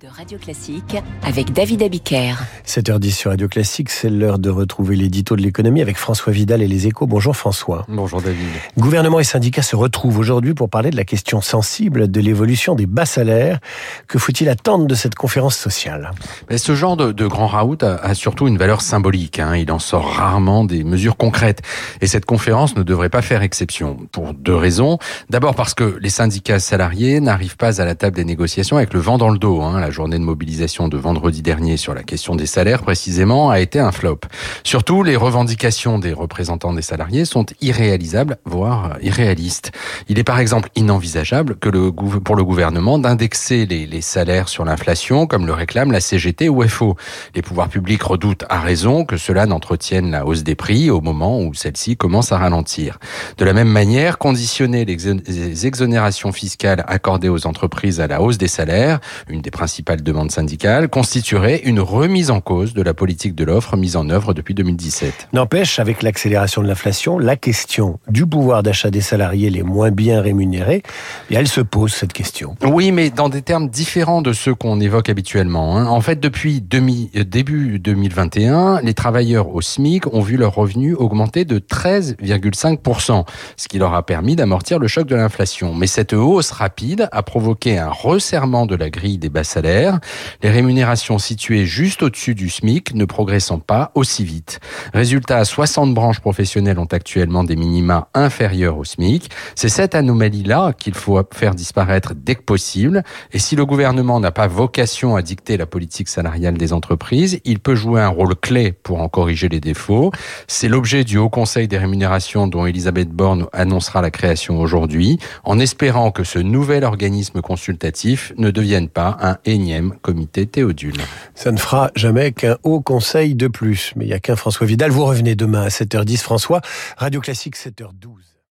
de Radio Classique avec David Abiker. 7h10 sur Radio Classique, c'est l'heure de retrouver l'édito de l'économie avec François Vidal et les échos. Bonjour François. Bonjour David. Gouvernement et syndicats se retrouvent aujourd'hui pour parler de la question sensible de l'évolution des bas salaires. Que faut-il attendre de cette conférence sociale? Mais Ce genre de, de grand raout a, a, surtout une valeur symbolique. Hein. Il en sort rarement des mesures concrètes. Et cette conférence ne devrait pas faire exception. Pour deux raisons. D'abord parce que les syndicats salariés n'arrivent pas à la table des négociations avec le vent dans le dos. Hein. La journée de mobilisation de vendredi dernier sur la question des salaires, précisément, a été un flop. Surtout, les revendications des représentants des salariés sont irréalisables, voire irréalistes. Il est par exemple inenvisageable que le, pour le gouvernement d'indexer les, les salaires sur l'inflation, comme le réclament la CGT ou FO. Les pouvoirs publics redoutent à raison que cela n'entretienne la hausse des prix au moment où celle-ci commence à ralentir. De la même manière, conditionner les exonérations fiscales accordées aux entreprises à la hausse des salaires, une des principales principale demande syndicale, constituerait une remise en cause de la politique de l'offre mise en œuvre depuis 2017. N'empêche, avec l'accélération de l'inflation, la question du pouvoir d'achat des salariés les moins bien rémunérés, et elle se pose cette question. Oui, mais dans des termes différents de ceux qu'on évoque habituellement. Hein. En fait, depuis demi, euh, début 2021, les travailleurs au SMIC ont vu leur revenu augmenter de 13,5%, ce qui leur a permis d'amortir le choc de l'inflation. Mais cette hausse rapide a provoqué un resserrement de la grille des bas les rémunérations situées juste au-dessus du SMIC ne progressant pas aussi vite. Résultat, 60 branches professionnelles ont actuellement des minima inférieurs au SMIC. C'est cette anomalie-là qu'il faut faire disparaître dès que possible. Et si le gouvernement n'a pas vocation à dicter la politique salariale des entreprises, il peut jouer un rôle clé pour en corriger les défauts. C'est l'objet du Haut Conseil des rémunérations dont Elisabeth Borne annoncera la création aujourd'hui, en espérant que ce nouvel organisme consultatif ne devienne pas un comité Théodule. Ça ne fera jamais qu'un haut conseil de plus. Mais il n'y a qu'un François Vidal. Vous revenez demain à 7h10, François. Radio Classique, 7h12.